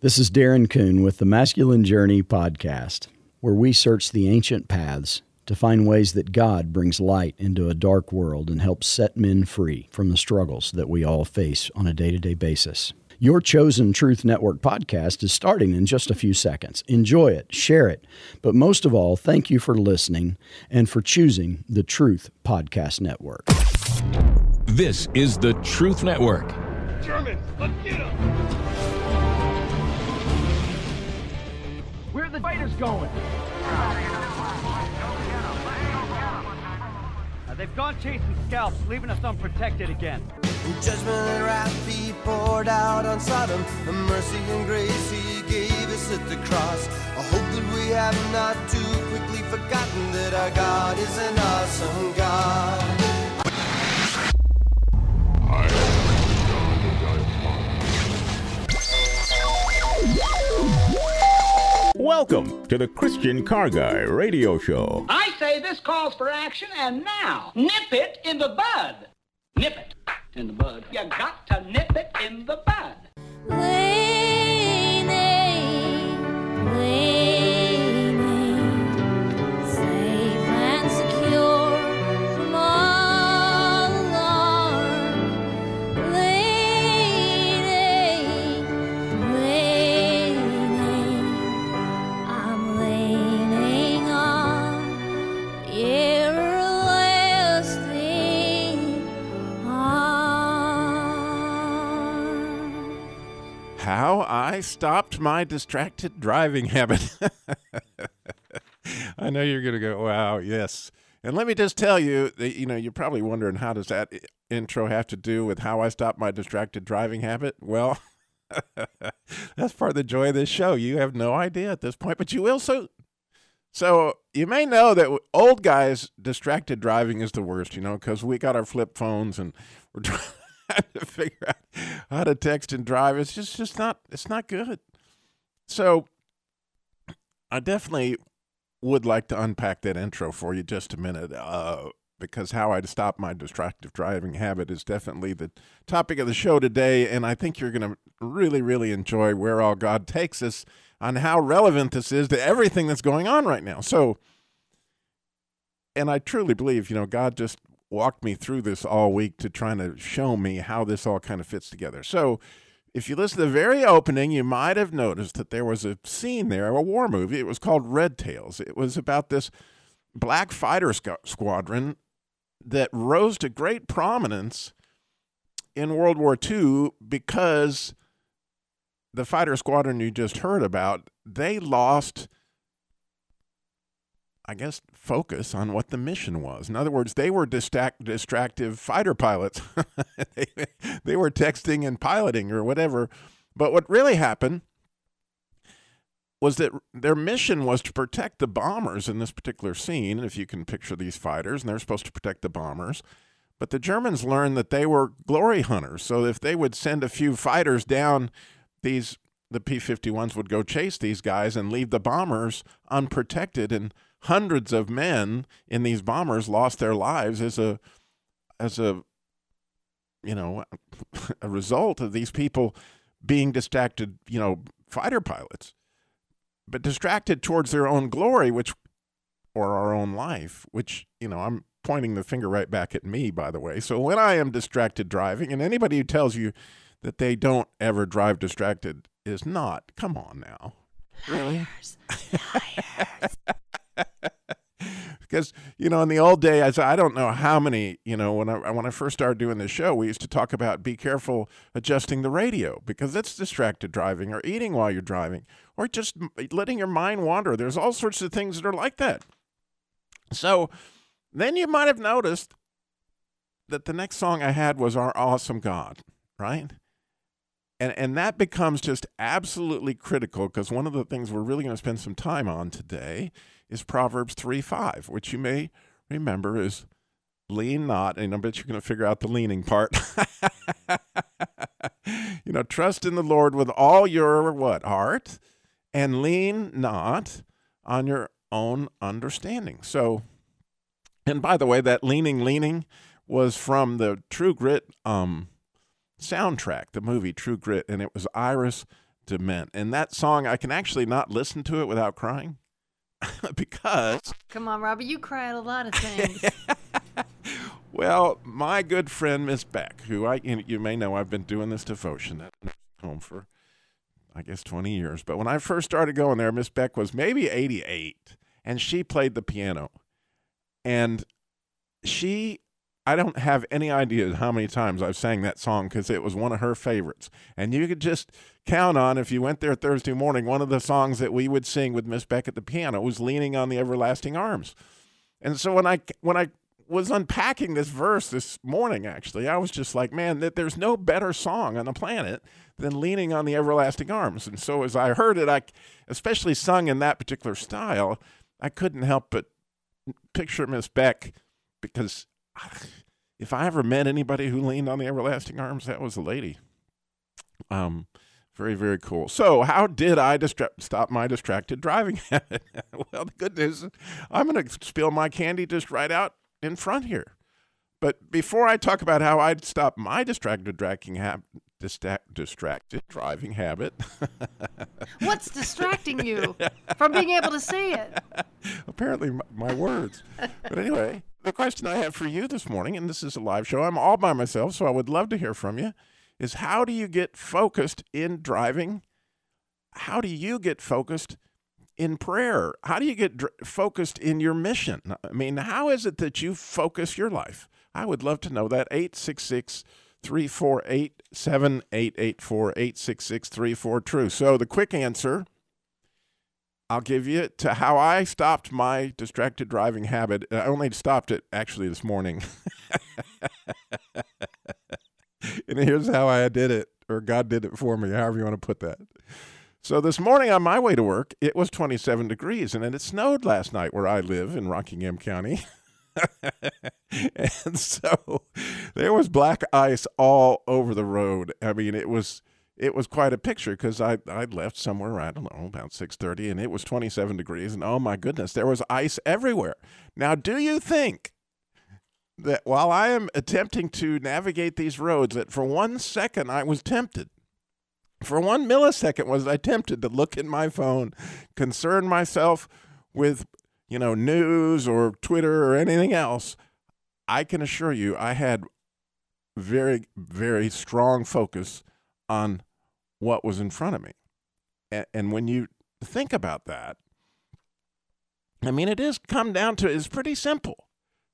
This is Darren Coon with the Masculine Journey podcast, where we search the ancient paths to find ways that God brings light into a dark world and helps set men free from the struggles that we all face on a day to day basis. Your chosen Truth Network podcast is starting in just a few seconds. Enjoy it, share it, but most of all, thank you for listening and for choosing the Truth Podcast Network. This is the Truth Network. Germans, let's get them! The fighters going? Uh, they've gone chasing scalps, leaving us unprotected again. Judgment and wrath be poured out on Sodom. The mercy and grace he gave us at the cross. I hope that we have not too quickly forgotten that our God is an awesome God. Welcome to the Christian Car Guy Radio Show. I say this calls for action, and now, nip it in the bud. Nip it in the bud. You got to nip it in the bud. I stopped my distracted driving habit. I know you're going to go, wow, yes. And let me just tell you, that, you know, you're probably wondering how does that eh, intro have to do with how I stopped my distracted driving habit? Well, that's part of the joy of this show. You have no idea at this point, but you will soon. So you may know that old guys distracted driving is the worst, you know, because we got our flip phones and we're to figure out how to text and drive. It's just just not it's not good. So I definitely would like to unpack that intro for you just a minute, uh, because how I stop my distractive driving habit is definitely the topic of the show today, and I think you're going to really, really enjoy where all God takes us on how relevant this is to everything that's going on right now. So, and I truly believe, you know, God just walked me through this all week to trying to show me how this all kind of fits together. So, if you listen to the very opening, you might have noticed that there was a scene there, a war movie. It was called Red Tails. It was about this black fighter squadron that rose to great prominence in World War II because the fighter squadron you just heard about, they lost, I guess, focus on what the mission was. In other words, they were distract- distractive fighter pilots. they, they were texting and piloting or whatever. But what really happened was that their mission was to protect the bombers in this particular scene. If you can picture these fighters, and they're supposed to protect the bombers. But the Germans learned that they were glory hunters. So if they would send a few fighters down, these the P-51s would go chase these guys and leave the bombers unprotected. And hundreds of men in these bombers lost their lives as a as a you know a result of these people being distracted, you know, fighter pilots, but distracted towards their own glory, which or our own life, which you know I'm pointing the finger right back at me, by the way. So when I am distracted driving, and anybody who tells you that they don't ever drive distracted is not, come on now, really. because you know in the old day as I don't know how many you know when I when I first started doing this show we used to talk about be careful adjusting the radio because that's distracted driving or eating while you're driving or just letting your mind wander. There's all sorts of things that are like that. So then you might have noticed that the next song I had was our awesome God right? And and that becomes just absolutely critical because one of the things we're really going to spend some time on today is Proverbs 3 5, which you may remember is lean not, and I bet you're going to figure out the leaning part. you know, trust in the Lord with all your what heart, and lean not on your own understanding. So, and by the way, that leaning, leaning was from the True Grit um, soundtrack, the movie True Grit, and it was Iris DeMent. And that song, I can actually not listen to it without crying because, Come on, Robbie. You cry at a lot of things. well, my good friend Miss Beck, who I you you may know, I've been doing this devotion at home for, I guess, 20 years. But when I first started going there, Miss Beck was maybe 88, and she played the piano. And she I don't have any idea how many times I've sang that song because it was one of her favorites. And you could just count on if you went there Thursday morning, one of the songs that we would sing with Miss Beck at the piano was "Leaning on the Everlasting Arms." And so when I when I was unpacking this verse this morning, actually, I was just like, man, that there's no better song on the planet than "Leaning on the Everlasting Arms." And so as I heard it, I especially sung in that particular style, I couldn't help but picture Miss Beck because ah, if I ever met anybody who leaned on the everlasting arms, that was a lady. Um, very, very cool. So, how did I distra- stop my distracted driving habit? well, the good news is I'm going to spill my candy just right out in front here. But before I talk about how I'd stop my distracted driving habit, distra- distracted driving habit, What's distracting you from being able to say it? apparently my, my words. but anyway, the question I have for you this morning, and this is a live show, I'm all by myself, so I would love to hear from you, is how do you get focused in driving? How do you get focused in prayer? How do you get dr- focused in your mission? I mean, how is it that you focus your life? I would love to know that. 866 348 7884 866 34 True. So the quick answer I'll give you to how I stopped my distracted driving habit. I only stopped it actually this morning. and here's how I did it, or God did it for me, however you want to put that. So this morning on my way to work, it was 27 degrees, and then it snowed last night where I live in Rockingham County. and so there was black ice all over the road. I mean, it was it was quite a picture because I I left somewhere I don't know about six thirty and it was twenty seven degrees and oh my goodness there was ice everywhere. Now, do you think that while I am attempting to navigate these roads, that for one second I was tempted? For one millisecond was I tempted to look at my phone, concern myself with you know news or Twitter or anything else. I can assure you I had very very strong focus on what was in front of me. And, and when you think about that, I mean, it is come down to it's pretty simple.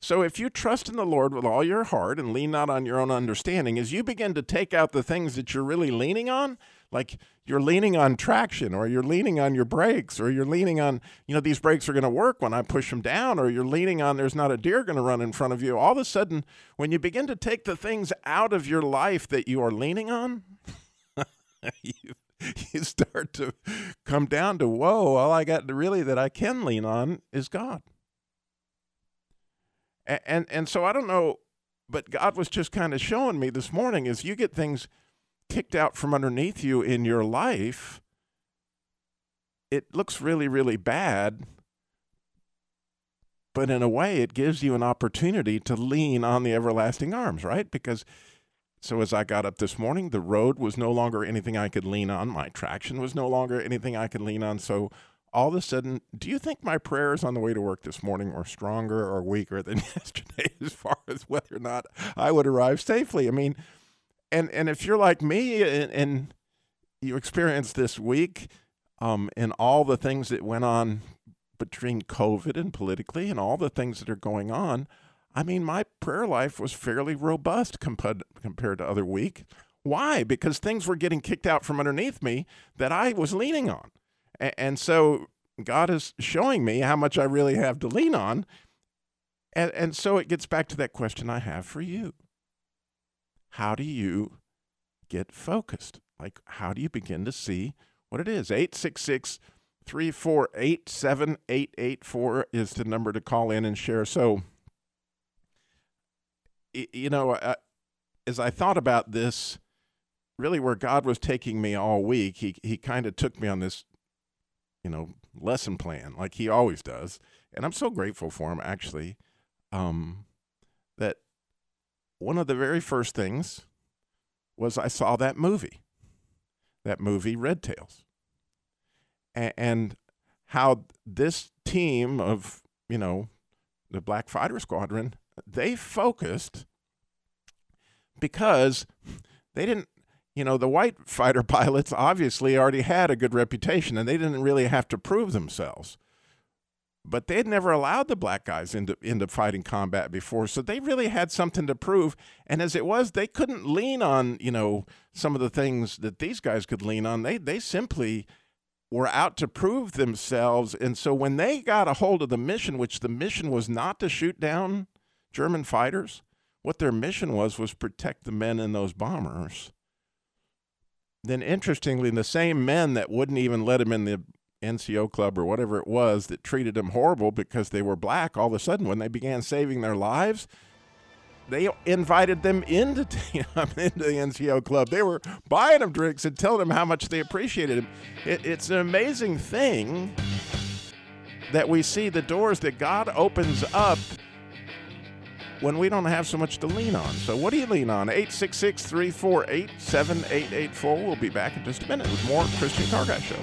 So if you trust in the Lord with all your heart and lean not on your own understanding, as you begin to take out the things that you're really leaning on, like you're leaning on traction or you're leaning on your brakes or you're leaning on, you know, these brakes are going to work when I push them down or you're leaning on there's not a deer going to run in front of you. All of a sudden, when you begin to take the things out of your life that you are leaning on, you, you start to come down to whoa all i got really that i can lean on is god. And and, and so i don't know but god was just kind of showing me this morning as you get things kicked out from underneath you in your life it looks really really bad but in a way it gives you an opportunity to lean on the everlasting arms right? Because so as I got up this morning, the road was no longer anything I could lean on. My traction was no longer anything I could lean on. So all of a sudden, do you think my prayers on the way to work this morning were stronger or weaker than yesterday as far as whether or not I would arrive safely? I mean, and and if you're like me and, and you experienced this week um, and all the things that went on between COVID and politically and all the things that are going on, I mean, my prayer life was fairly robust compared compared to other week. Why? Because things were getting kicked out from underneath me that I was leaning on, and, and so God is showing me how much I really have to lean on, and and so it gets back to that question I have for you. How do you get focused? Like, how do you begin to see what it is? 866 348 7884 is the number to call in and share. So, you know, uh, as I thought about this, really where God was taking me all week, he he kind of took me on this, you know, lesson plan like he always does, and I'm so grateful for him actually. Um, that one of the very first things was I saw that movie, that movie Red Tails. A- and how this team of, you know, the Black Fighter Squadron, they focused because they didn't, you know, the white fighter pilots obviously already had a good reputation and they didn't really have to prove themselves. But they'd never allowed the black guys into, into fighting combat before, so they really had something to prove. And as it was, they couldn't lean on, you know, some of the things that these guys could lean on. They they simply were out to prove themselves. And so when they got a hold of the mission, which the mission was not to shoot down German fighters, what their mission was was protect the men in those bombers. Then interestingly, the same men that wouldn't even let him in the NCO club or whatever it was that treated them horrible because they were black, all of a sudden when they began saving their lives, they invited them into, into the NCO club. They were buying them drinks and telling them how much they appreciated them. It, it's an amazing thing that we see the doors that God opens up when we don't have so much to lean on. So, what do you lean on? 866 348 7884. We'll be back in just a minute with more Christian Car Guy Show.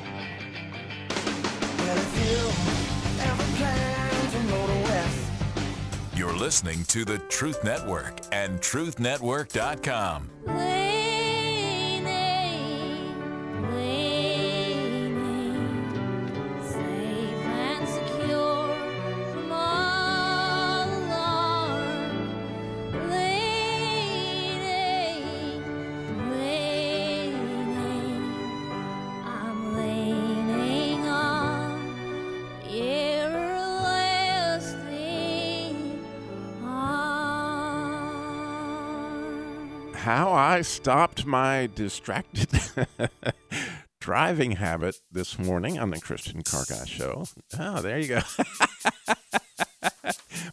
You're listening to the Truth Network and TruthNetwork.com. I stopped my distracted driving habit this morning on the Christian Car Guy Show. Oh, there you go.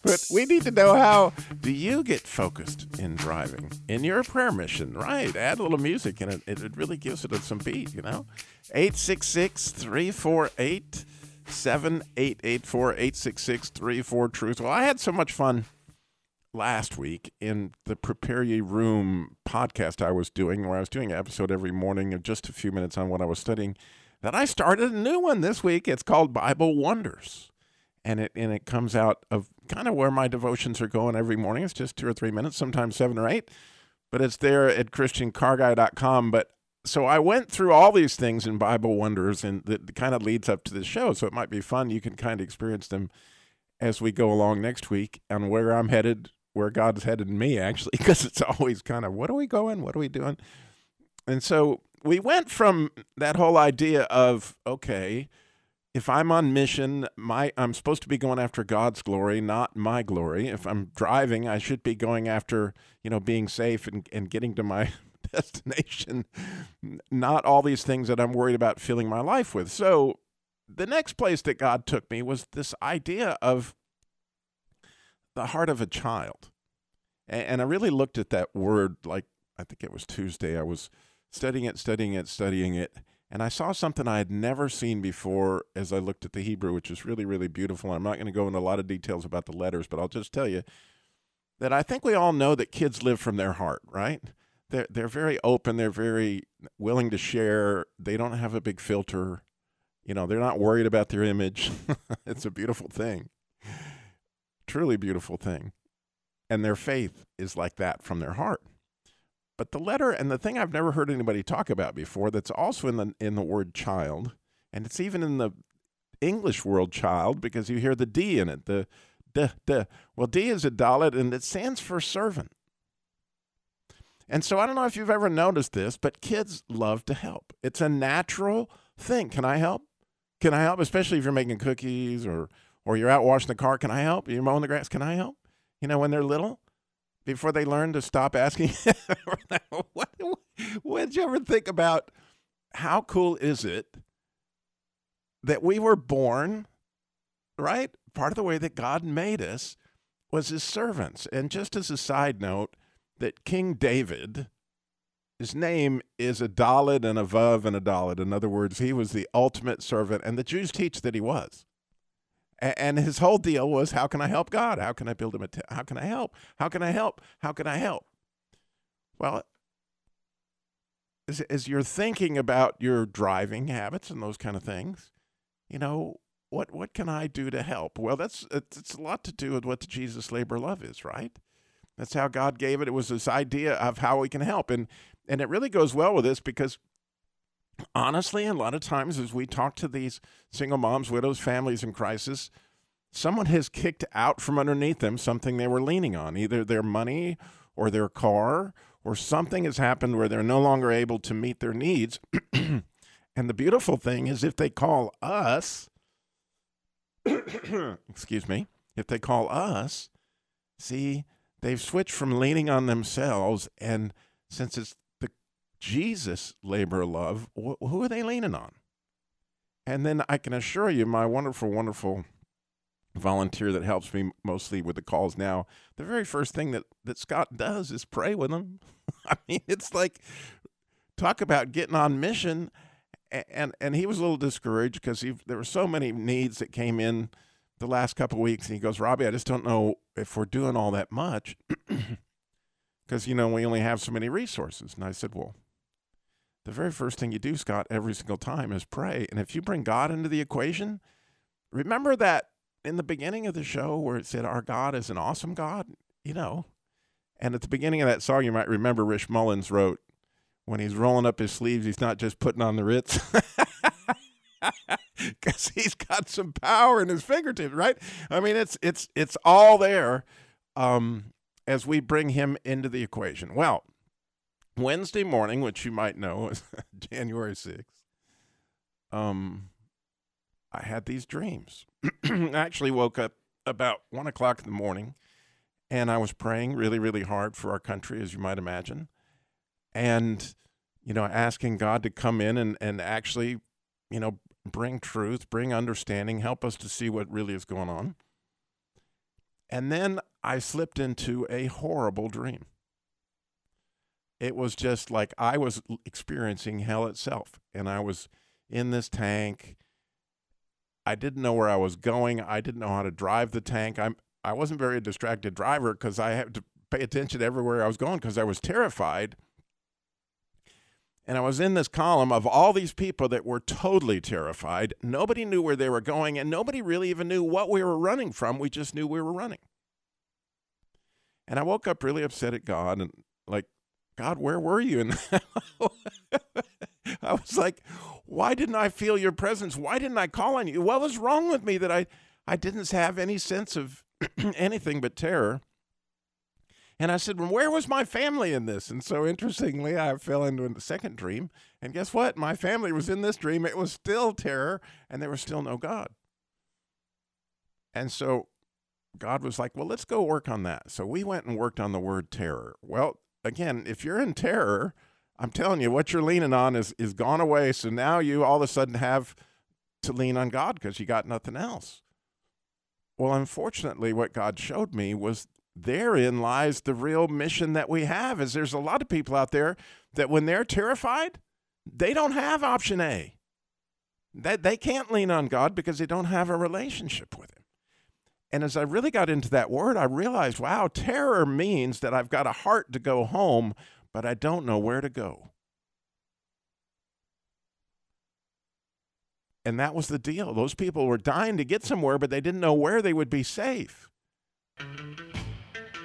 but we need to know how do you get focused in driving in your prayer mission, right? Add a little music and it, it really gives it some beat, you know? 866 348 7884 866 34 Truth. Well, I had so much fun last week in the Prepare Ye Room podcast I was doing, where I was doing an episode every morning of just a few minutes on what I was studying, that I started a new one this week. It's called Bible Wonders. And it and it comes out of kind of where my devotions are going every morning. It's just two or three minutes, sometimes seven or eight. But it's there at ChristianCarGuy.com. But so I went through all these things in Bible Wonders, and that kind of leads up to the show. So it might be fun. You can kind of experience them as we go along next week on where I'm headed, where God's headed me, actually, because it's always kind of what are we going? What are we doing? And so we went from that whole idea of, okay, if I'm on mission, my I'm supposed to be going after God's glory, not my glory. If I'm driving, I should be going after, you know, being safe and, and getting to my destination, not all these things that I'm worried about filling my life with. So the next place that God took me was this idea of the heart of a child. And, and I really looked at that word like I think it was Tuesday. I was studying it, studying it, studying it, and I saw something I had never seen before as I looked at the Hebrew, which is really, really beautiful. I'm not going to go into a lot of details about the letters, but I'll just tell you that I think we all know that kids live from their heart, right? They're, they're very open. They're very willing to share. They don't have a big filter. You know, they're not worried about their image. it's a beautiful thing. Truly beautiful thing. And their faith is like that from their heart. But the letter and the thing I've never heard anybody talk about before that's also in the in the word child, and it's even in the English word child because you hear the D in it, the d d. Well, D is a dalet and it stands for servant. And so I don't know if you've ever noticed this, but kids love to help. It's a natural thing. Can I help? Can I help? Especially if you're making cookies or or you're out washing the car. Can I help? You're mowing the grass. Can I help? You know, when they're little, before they learn to stop asking. what, what did you ever think about how cool is it that we were born, right? Part of the way that God made us was his servants. And just as a side note, that King David, his name is a dalet and a Vav and a dalet. In other words, he was the ultimate servant, and the Jews teach that he was. And his whole deal was, how can I help God? How can I build him a? T- how can I help? How can I help? How can I help? Well, as, as you're thinking about your driving habits and those kind of things, you know, what what can I do to help? Well, that's it's, it's a lot to do with what the Jesus labor love is, right? That's how God gave it. It was this idea of how we can help, and and it really goes well with this because honestly, a lot of times as we talk to these single moms, widows, families in crisis, someone has kicked out from underneath them something they were leaning on, either their money or their car, or something has happened where they're no longer able to meet their needs. and the beautiful thing is if they call us, excuse me, if they call us, see, they've switched from leaning on themselves. And since it's Jesus labor love, wh- who are they leaning on? And then I can assure you, my wonderful, wonderful volunteer that helps me mostly with the calls now, the very first thing that, that Scott does is pray with them. I mean, it's like, talk about getting on mission and and he was a little discouraged because there were so many needs that came in the last couple weeks. And he goes, Robbie, I just don't know if we're doing all that much because you know we only have so many resources. And I said, well, the very first thing you do, Scott, every single time is pray. And if you bring God into the equation, remember that in the beginning of the show where it said our God is an awesome God, you know. And at the beginning of that song, you might remember Rich Mullins wrote, when he's rolling up his sleeves, he's not just putting on the Ritz. Because he's got some power in his fingertips, right? I mean, it's it's it's all there um, as we bring him into the equation. Well, Wednesday morning, which you might know is January sixth, um, I had these dreams. I actually woke up about one o'clock in the morning, and I was praying really, really hard for our country, as you might imagine and you know asking god to come in and, and actually you know bring truth bring understanding help us to see what really is going on and then i slipped into a horrible dream it was just like i was experiencing hell itself and i was in this tank i didn't know where i was going i didn't know how to drive the tank i'm i wasn't very a distracted driver because i had to pay attention everywhere i was going because i was terrified and I was in this column of all these people that were totally terrified. Nobody knew where they were going, and nobody really even knew what we were running from. We just knew we were running. And I woke up really upset at God and like, God, where were you? And I was like, why didn't I feel your presence? Why didn't I call on you? What was wrong with me that I, I didn't have any sense of anything but terror? And I said, well, where was my family in this? And so interestingly, I fell into a second dream. And guess what? My family was in this dream. It was still terror, and there was still no God. And so God was like, well, let's go work on that. So we went and worked on the word terror. Well, again, if you're in terror, I'm telling you, what you're leaning on is, is gone away. So now you all of a sudden have to lean on God because you got nothing else. Well, unfortunately, what God showed me was therein lies the real mission that we have is there's a lot of people out there that when they're terrified they don't have option a that they can't lean on god because they don't have a relationship with him and as i really got into that word i realized wow terror means that i've got a heart to go home but i don't know where to go and that was the deal those people were dying to get somewhere but they didn't know where they would be safe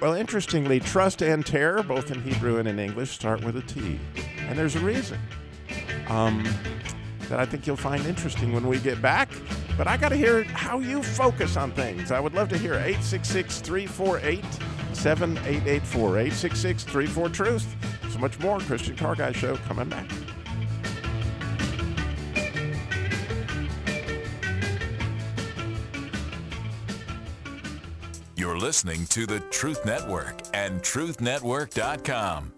well, interestingly, trust and terror, both in Hebrew and in English, start with a T. And there's a reason um, that I think you'll find interesting when we get back. But I got to hear how you focus on things. I would love to hear 866 348 7884. 866 34 Truth. So much more. Christian Car Guy Show coming back. You're listening to the Truth Network and TruthNetwork.com.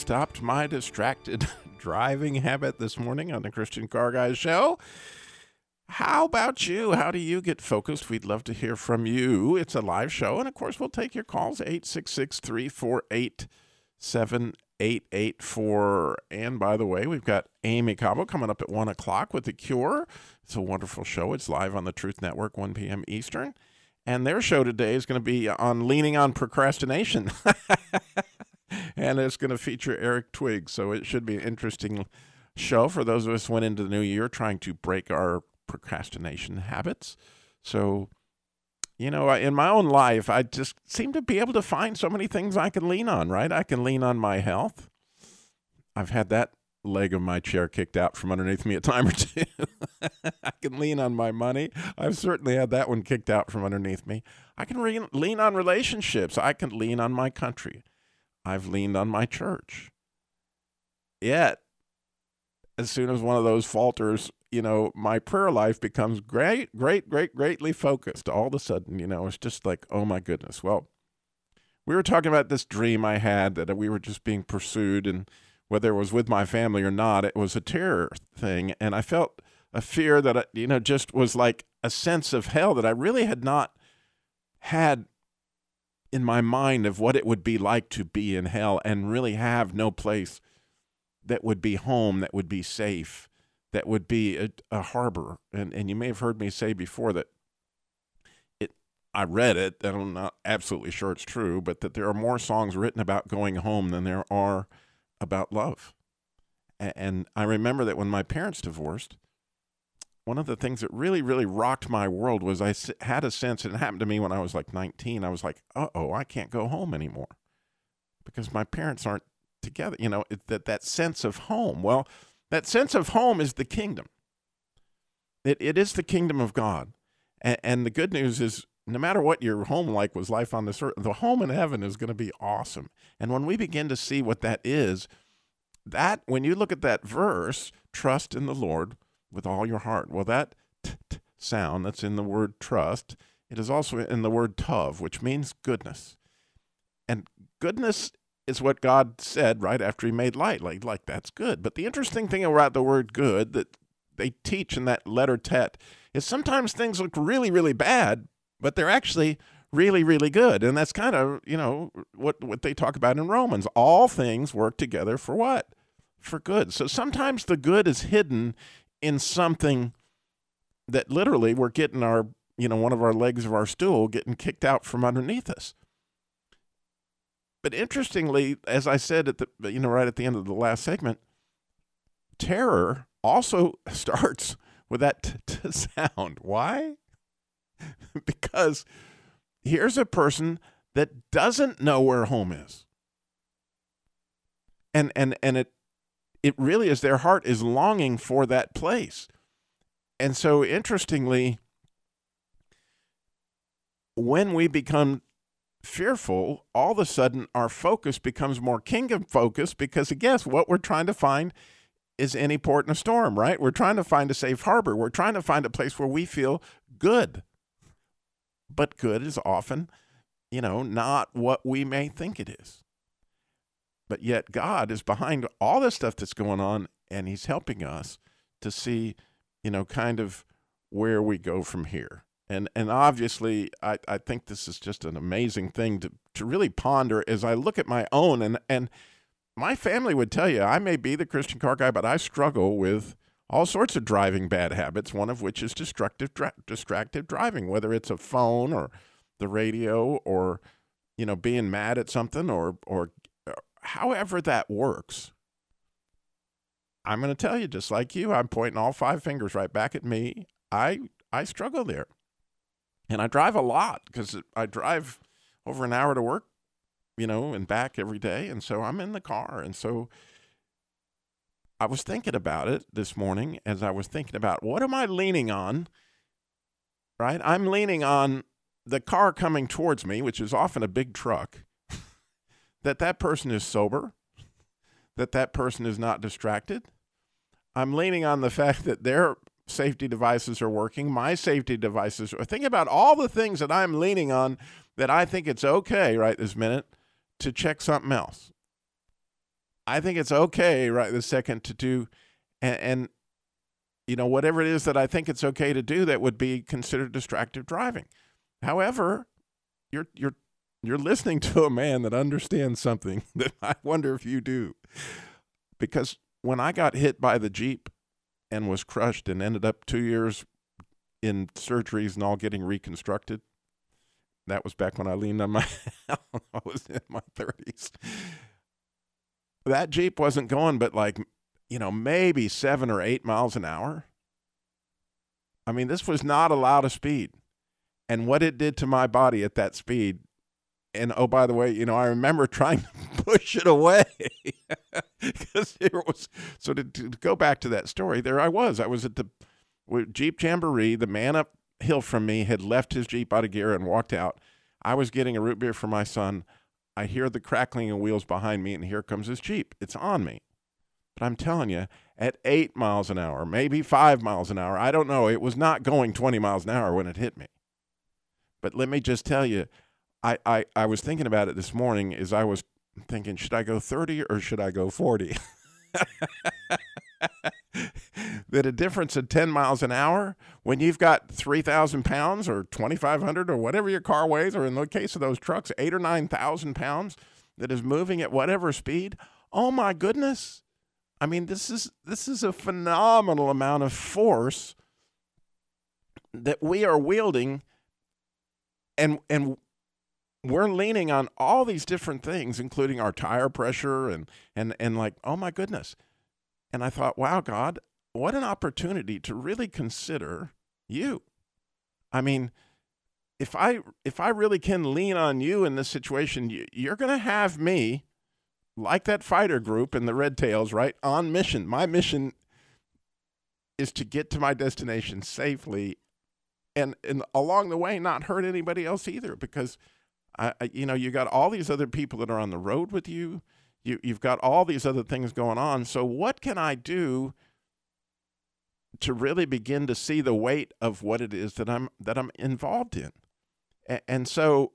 stopped my distracted driving habit this morning on the Christian Car Guys show. How about you? How do you get focused? We'd love to hear from you. It's a live show, and of course, we'll take your calls 866 348 7884. And by the way, we've got Amy Cabo coming up at 1 o'clock with The Cure. It's a wonderful show. It's live on the Truth Network, 1 p.m. Eastern. And their show today is going to be on leaning on procrastination. and it's going to feature Eric Twigg. So it should be an interesting show for those of us who went into the new year trying to break our procrastination habits. So, you know, in my own life, I just seem to be able to find so many things I can lean on, right? I can lean on my health. I've had that leg of my chair kicked out from underneath me a time or two. I can lean on my money. I've certainly had that one kicked out from underneath me. I can re- lean on relationships. I can lean on my country. I've leaned on my church. Yet, as soon as one of those falters, you know, my prayer life becomes great, great, great, greatly focused. All of a sudden, you know, it's just like, oh my goodness. Well, we were talking about this dream I had that we were just being pursued, and whether it was with my family or not, it was a terror thing. And I felt a fear that, uh, you know, just was like a sense of hell that I really had not had in my mind of what it would be like to be in hell and really have no place that would be home, that would be safe, that would be a, a harbor. And and you may have heard me say before that it I read it, and I'm not absolutely sure it's true, but that there are more songs written about going home than there are about love. A- And I remember that when my parents divorced, one of the things that really, really rocked my world was I had a sense, and it happened to me when I was like 19. I was like, uh oh, I can't go home anymore because my parents aren't together. You know, it, that, that sense of home. Well, that sense of home is the kingdom, it, it is the kingdom of God. And, and the good news is, no matter what your home like was life on this earth, the home in heaven is going to be awesome. And when we begin to see what that is, that when you look at that verse, trust in the Lord with all your heart. Well, that t- t- sound that's in the word trust, it is also in the word tov, which means goodness. And goodness is what God said right after he made light. Like, like that's good. But the interesting thing about the word good that they teach in that letter tet is sometimes things look really, really bad, but they're actually really, really good. And that's kind of, you know, what, what they talk about in Romans. All things work together for what? For good. So sometimes the good is hidden in something that literally we're getting our, you know, one of our legs of our stool getting kicked out from underneath us. But interestingly, as I said at the, you know, right at the end of the last segment, terror also starts with that t- t- sound. Why? because here's a person that doesn't know where home is. And and and it it really is their heart is longing for that place. And so interestingly when we become fearful, all of a sudden our focus becomes more kingdom focused because guess what we're trying to find is any port in a storm, right? We're trying to find a safe harbor. We're trying to find a place where we feel good. But good is often, you know, not what we may think it is. But yet God is behind all this stuff that's going on and he's helping us to see, you know, kind of where we go from here. And and obviously I, I think this is just an amazing thing to, to really ponder as I look at my own and and my family would tell you I may be the Christian car guy, but I struggle with all sorts of driving bad habits, one of which is destructive dra- distracted driving, whether it's a phone or the radio or you know being mad at something or or however that works. I'm going to tell you just like you, I'm pointing all five fingers right back at me. I I struggle there. And I drive a lot because I drive over an hour to work, you know, and back every day. And so I'm in the car. And so I was thinking about it this morning as I was thinking about what am I leaning on? Right? I'm leaning on the car coming towards me, which is often a big truck, that that person is sober, that that person is not distracted. I'm leaning on the fact that their safety devices are working, my safety devices are. Think about all the things that I'm leaning on that I think it's okay right this minute to check something else. I think it's okay right this second to do, and, and you know whatever it is that I think it's okay to do that would be considered distracted driving. However, you're you're you're listening to a man that understands something that I wonder if you do, because when I got hit by the jeep and was crushed and ended up two years in surgeries and all getting reconstructed. That was back when I leaned on my, I was in my 30s. That Jeep wasn't going, but like, you know, maybe seven or eight miles an hour. I mean, this was not allowed a speed. And what it did to my body at that speed. And oh, by the way, you know, I remember trying to push it away because it was. So to, to go back to that story, there I was. I was at the Jeep Jamboree. The man uphill from me had left his Jeep out of gear and walked out. I was getting a root beer for my son. I hear the crackling of wheels behind me, and here comes his Jeep. It's on me. But I'm telling you, at eight miles an hour, maybe five miles an hour, I don't know. It was not going 20 miles an hour when it hit me. But let me just tell you, I, I, I was thinking about it this morning as I was thinking, should I go 30 or should I go 40? that a difference of 10 miles an hour when you've got 3,000 pounds or 2,500 or whatever your car weighs, or in the case of those trucks, eight or 9,000 pounds that is moving at whatever speed. Oh my goodness. I mean, this is this is a phenomenal amount of force that we are wielding and and we're leaning on all these different things, including our tire pressure and and and like, oh my goodness. And I thought, wow, God, what an opportunity to really consider you. I mean, if I if I really can lean on you in this situation, you, you're going to have me like that fighter group in the Red Tails, right? On mission. My mission is to get to my destination safely and and along the way not hurt anybody else either because I, you know you got all these other people that are on the road with you. You you've got all these other things going on. So what can i do to really begin to see the weight of what it is that i'm that i'm involved in? And, and so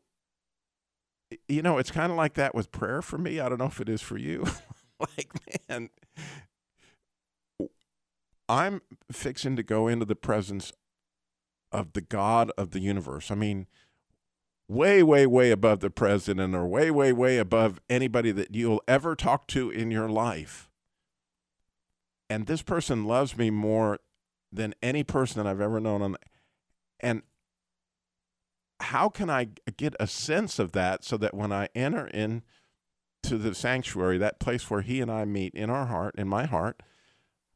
you know it's kind of like that with prayer for me. I don't know if it is for you. Like man i'm fixing to go into the presence of the God of the universe. I mean, way, way, way above the president or way, way, way above anybody that you'll ever talk to in your life. And this person loves me more than any person that I've ever known. On, and how can I get a sense of that so that when I enter in to the sanctuary, that place where he and I meet in our heart, in my heart,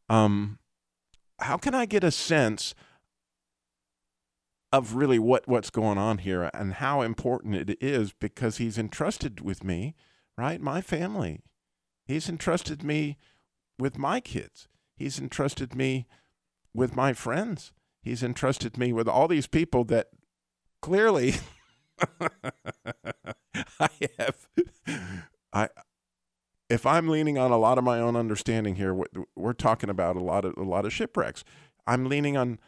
um, how can I get a sense of really what what's going on here and how important it is because he's entrusted with me, right? My family. He's entrusted me with my kids. He's entrusted me with my friends. He's entrusted me with all these people that clearly I have I if I'm leaning on a lot of my own understanding here, we're talking about a lot of a lot of shipwrecks. I'm leaning on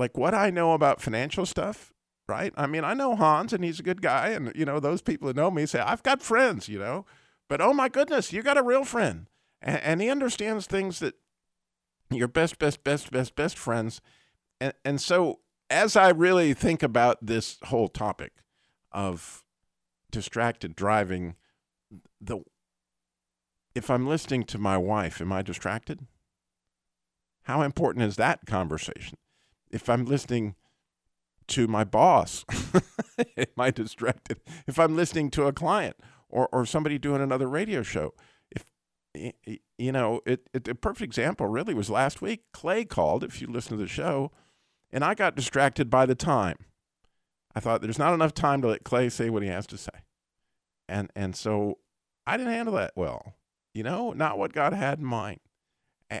like what I know about financial stuff, right? I mean, I know Hans and he's a good guy. And, you know, those people that know me say, I've got friends, you know, but oh my goodness, you got a real friend. And, and he understands things that your best, best, best, best, best friends. And, and so as I really think about this whole topic of distracted driving, the if I'm listening to my wife, am I distracted? How important is that conversation? If I'm listening to my boss, am I distracted? If I'm listening to a client or, or somebody doing another radio show, if you know, it, it a perfect example really was last week. Clay called, if you listen to the show, and I got distracted by the time. I thought there's not enough time to let Clay say what he has to say. And and so I didn't handle that well. You know, not what God had in mind.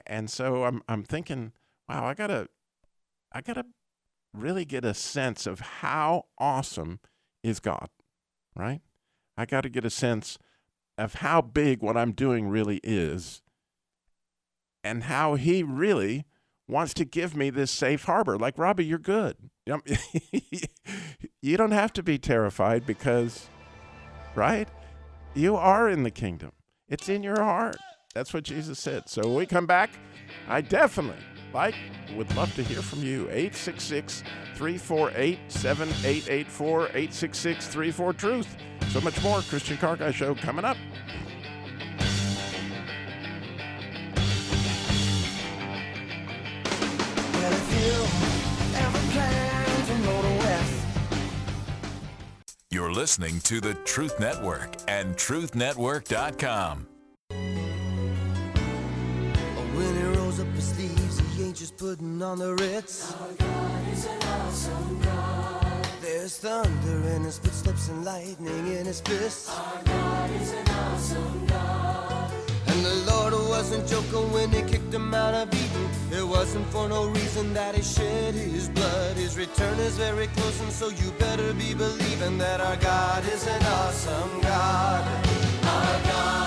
And so I'm I'm thinking, wow, I gotta I got to really get a sense of how awesome is God, right? I got to get a sense of how big what I'm doing really is and how he really wants to give me this safe harbor. Like, Robbie, you're good. you don't have to be terrified because, right? You are in the kingdom. It's in your heart. That's what Jesus said. So when we come back, I definitely like would love to hear from you. 866 348 7884 866 34 Truth. So much more. Christian Car Guy Show coming up. Well, if you ever plan to go to West, You're listening to the Truth Network and truthnetwork.com. putting on the Ritz. Our God is an awesome God. There's thunder in his footsteps and lightning in his fists. Our God is an awesome God. And the Lord wasn't joking when he kicked him out of Eden. It wasn't for no reason that he shed his blood. His return is very close, and so you better be believing that our God is an awesome God. Our God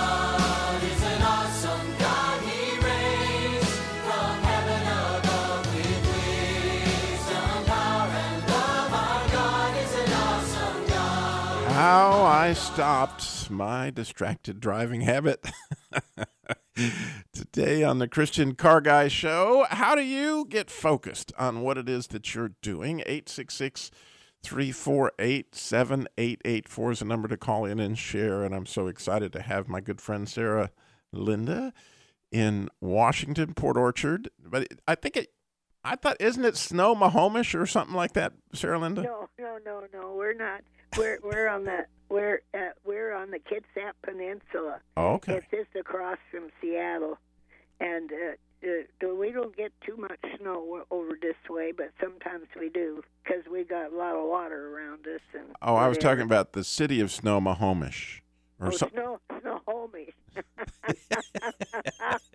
How I stopped my distracted driving habit. Today on the Christian Car Guy Show, how do you get focused on what it is that you're doing? 866 348 7884 is the number to call in and share. And I'm so excited to have my good friend Sara Linda in Washington, Port Orchard. But I think it, I thought, isn't it Snow Mahomish or something like that, Sara Linda? No, no, no, no. We're not. We're we're on the we're uh, we're on the Kitsap Peninsula. Oh, okay. It's just across from Seattle, and uh, uh, we don't get too much snow over this way, but sometimes we do because we got a lot of water around us. And Oh, I was talking about the city of Snohomish, or oh, something. snow, Snohomish.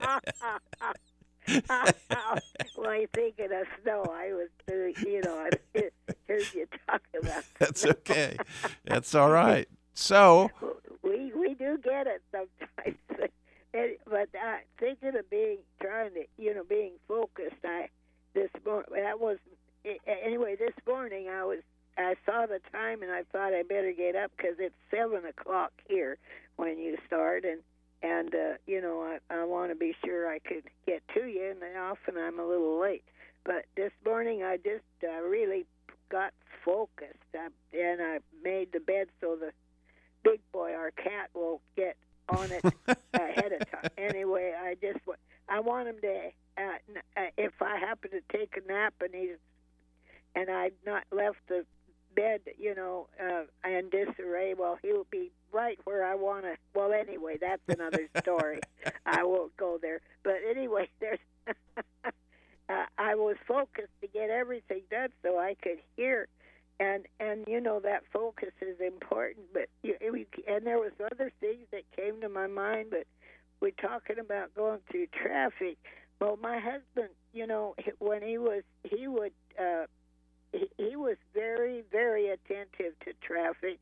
well, you thinking of snow? I was, uh, you know, I heard you talk about. That's okay. That's all right. So, we we do get it sometimes, And- but uh, thinking of being trying to you know being focused. I this morning that was anyway. This morning I was I saw the time and I thought I better get up because it's seven o'clock here when you start and and uh, you know I I want to be sure I could get to you and often I'm a little late. But this morning I just uh, really got focused I, and I made the bed so the big boy, our cat, will get on it ahead of time. Anyway, I just I want him to. Uh, uh, if I happen to take a nap and he's and I've not left the bed, you know, uh, in disarray, well, he'll be right where I want to. Well, anyway, that's another story. I won't go there. But anyway, there's. uh, I was focused to get everything done so I could hear and and you know that focus is important but you, we, and there was other things that came to my mind but we're talking about going through traffic well my husband you know when he was he would uh he, was very very attentive to traffic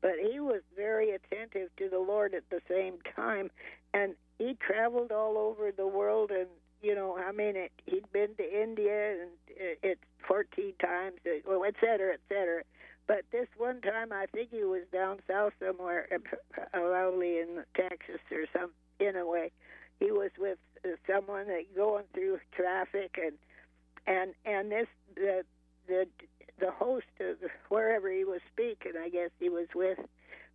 but he was very attentive to the lord at the same time. And he traveled all over the world and you know i mean it, he'd been to india and it, it's 14 times uh, well et cetera et cetera. But this one time i think he was down south somewhere uh, probably in texas or some in a way. He was with uh, someone that going through traffic and and and this the the the host of wherever he was speaking i guess he was with.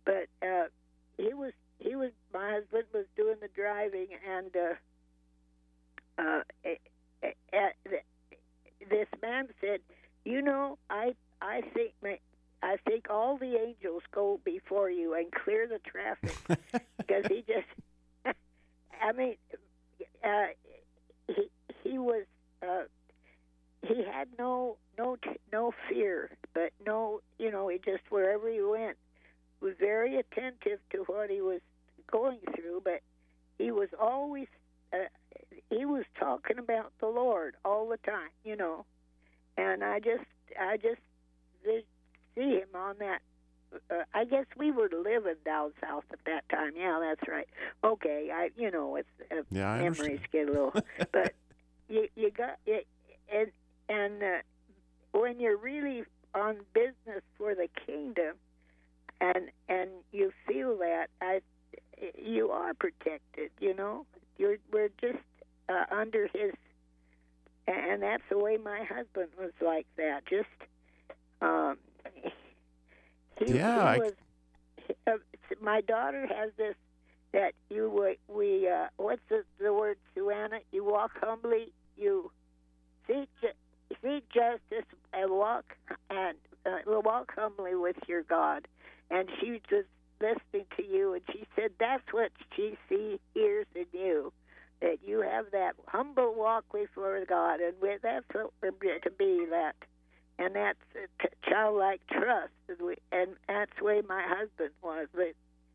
But uh he was he was my husband was doing the driving and uh uh, th- this man said, "You know, I I think my, I think all the angels go before you and clear the traffic. Because he just, I mean, uh, he he was uh, he had no no t- no fear, but no, you know, he just wherever he went was very attentive to what he was going through, but he was always uh, he was talking about the Lord all the time, you know. And I just, I just see him on that. Uh, I guess we were living down south at that time. Yeah, that's right. Okay, I, you know, it's uh, Yeah, memories get a little, but you, you got it, and and uh, when you're really on business for the kingdom, and and you feel that, I you are protected. You know, you're we're just uh, under his, and that's the way my husband was like that. Just, um, he, Yeah, I- he was. Uh, my daughter has this that you we, we uh, what's the, the word, Suanna? You walk humbly. You seek seek justice and walk and uh, walk humbly with your God. And she was listening to you, and she said that's what she sees, hears in you. That you have that humble walk before God, and we, that's what we're to be. That, and that's a childlike trust, and, we, and that's the way my husband was. But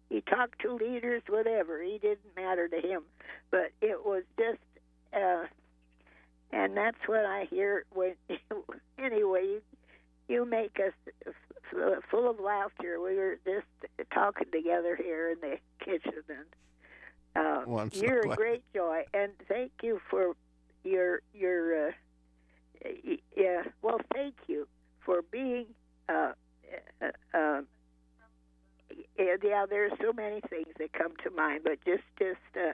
he talked to leaders, whatever. He didn't matter to him, but it was just. Uh, and that's what I hear when. anyway, you, you make us f- full of laughter. We were just talking together here in the kitchen, and uh, Well, so you're glad. a great joy. And thank you for your your. Uh, y- yeah, well, thank you for being. Uh, uh, um, yeah, yeah, there are so many things that come to mind, but just just. Uh,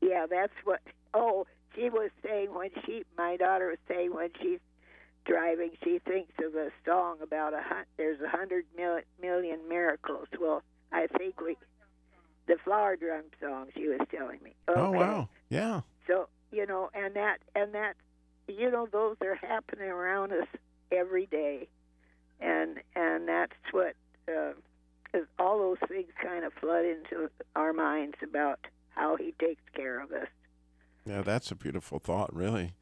yeah, that's what. Oh, she was saying when she, my daughter was saying when she's driving, she thinks of a song about a hun- there's a hundred mil- million miracles. Well, I think we, the flower drum song she was telling me. Oh wow, yeah. So you know, and that and that, you know, those are happening around us every day, and and that's what uh, 'cause all those things kind of flood into our minds about that's a beautiful thought, really.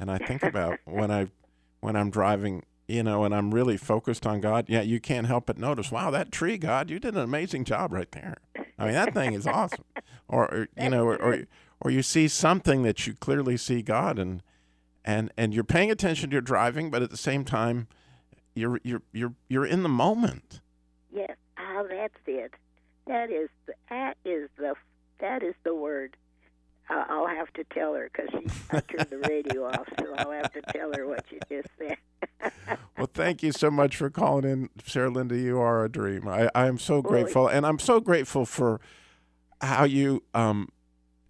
And I think about when I when I'm driving, you know, and I'm really focused on God. Yeah, you can't help but notice, wow, that tree, God, you did an amazing job right there. I mean, that thing is awesome. Or, or you know, or, or or you see something that you clearly see God and and and you're paying attention to your driving, but at the same time, you're you're you're you're in the moment. I turned the radio off, so I'll have to tell her what you just said. Well, thank you so much for calling in, Sara Linda. You are a dream. I, I am so grateful, and I'm so grateful for how you um,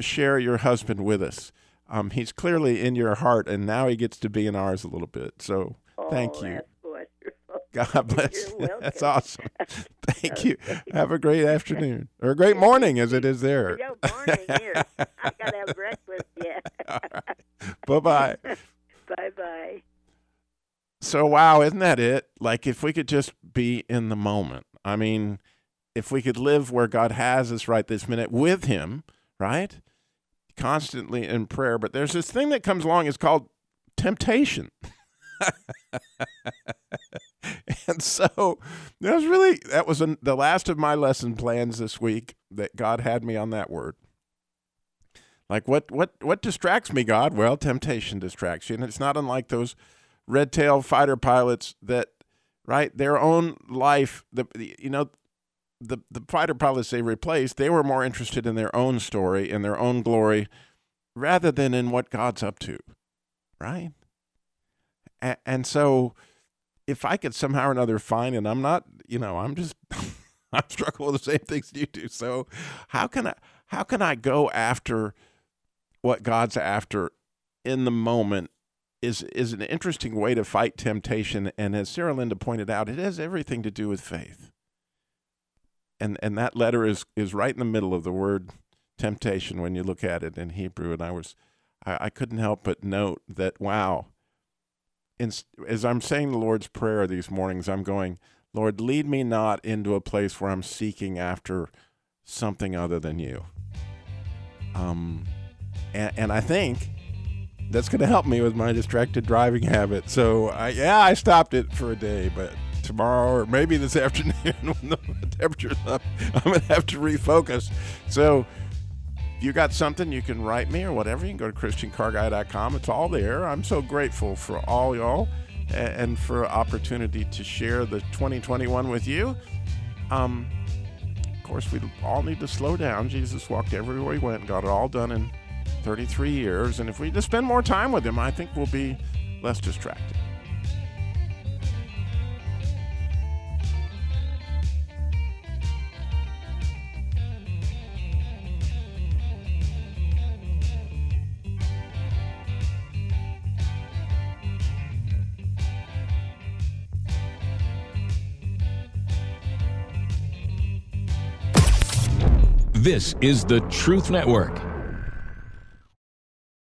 share your husband with us. Um, he's clearly in your heart, and now he gets to be in ours a little bit. So, thank oh, you. That's. God bless You're That's awesome. Thank you. Have a great afternoon, or a great morning, as it is there. Morning here. I gotta have breakfast yet. Bye bye. bye bye. So wow, isn't that it? Like if we could just be in the moment. I mean, if we could live where God has us right this minute with him, right? Constantly in prayer, but there's this thing that comes along it's called temptation. and so that was really that was an, the last of my lesson plans this week that God had me on that word. Like what what what distracts me, God? Well, temptation distracts you, and it's not unlike those red tail fighter pilots that right their own life. The, the you know the the fighter pilots they replaced, they were more interested in their own story and their own glory, rather than in what God's up to, right? And, and so, if I could somehow or another find, and I'm not, you know, I'm just. I struggle with the same things you do. So, how can I how can I go after what God's after in the moment is is an interesting way to fight temptation and as Sara Linda pointed out it has everything to do with faith. And and that letter is is right in the middle of the word temptation when you look at it in Hebrew and I was I, I couldn't help but note that wow in, as I'm saying the Lord's prayer these mornings I'm going Lord lead me not into a place where I'm seeking after something other than you. Um and, and I think that's going to help me with my distracted driving habit. So, I, yeah, I stopped it for a day, but tomorrow or maybe this afternoon when the temperature's up, I'm going to have to refocus. So, if you got something, you can write me or whatever. You can go to ChristianCarGuy.com. It's all there. I'm so grateful for all y'all and for opportunity to share the 2021 with you. Um, of course, we all need to slow down. Jesus walked everywhere he went, and got it all done in 33 years. And if we just spend more time with him, I think we'll be less distracted. This is the Truth Network.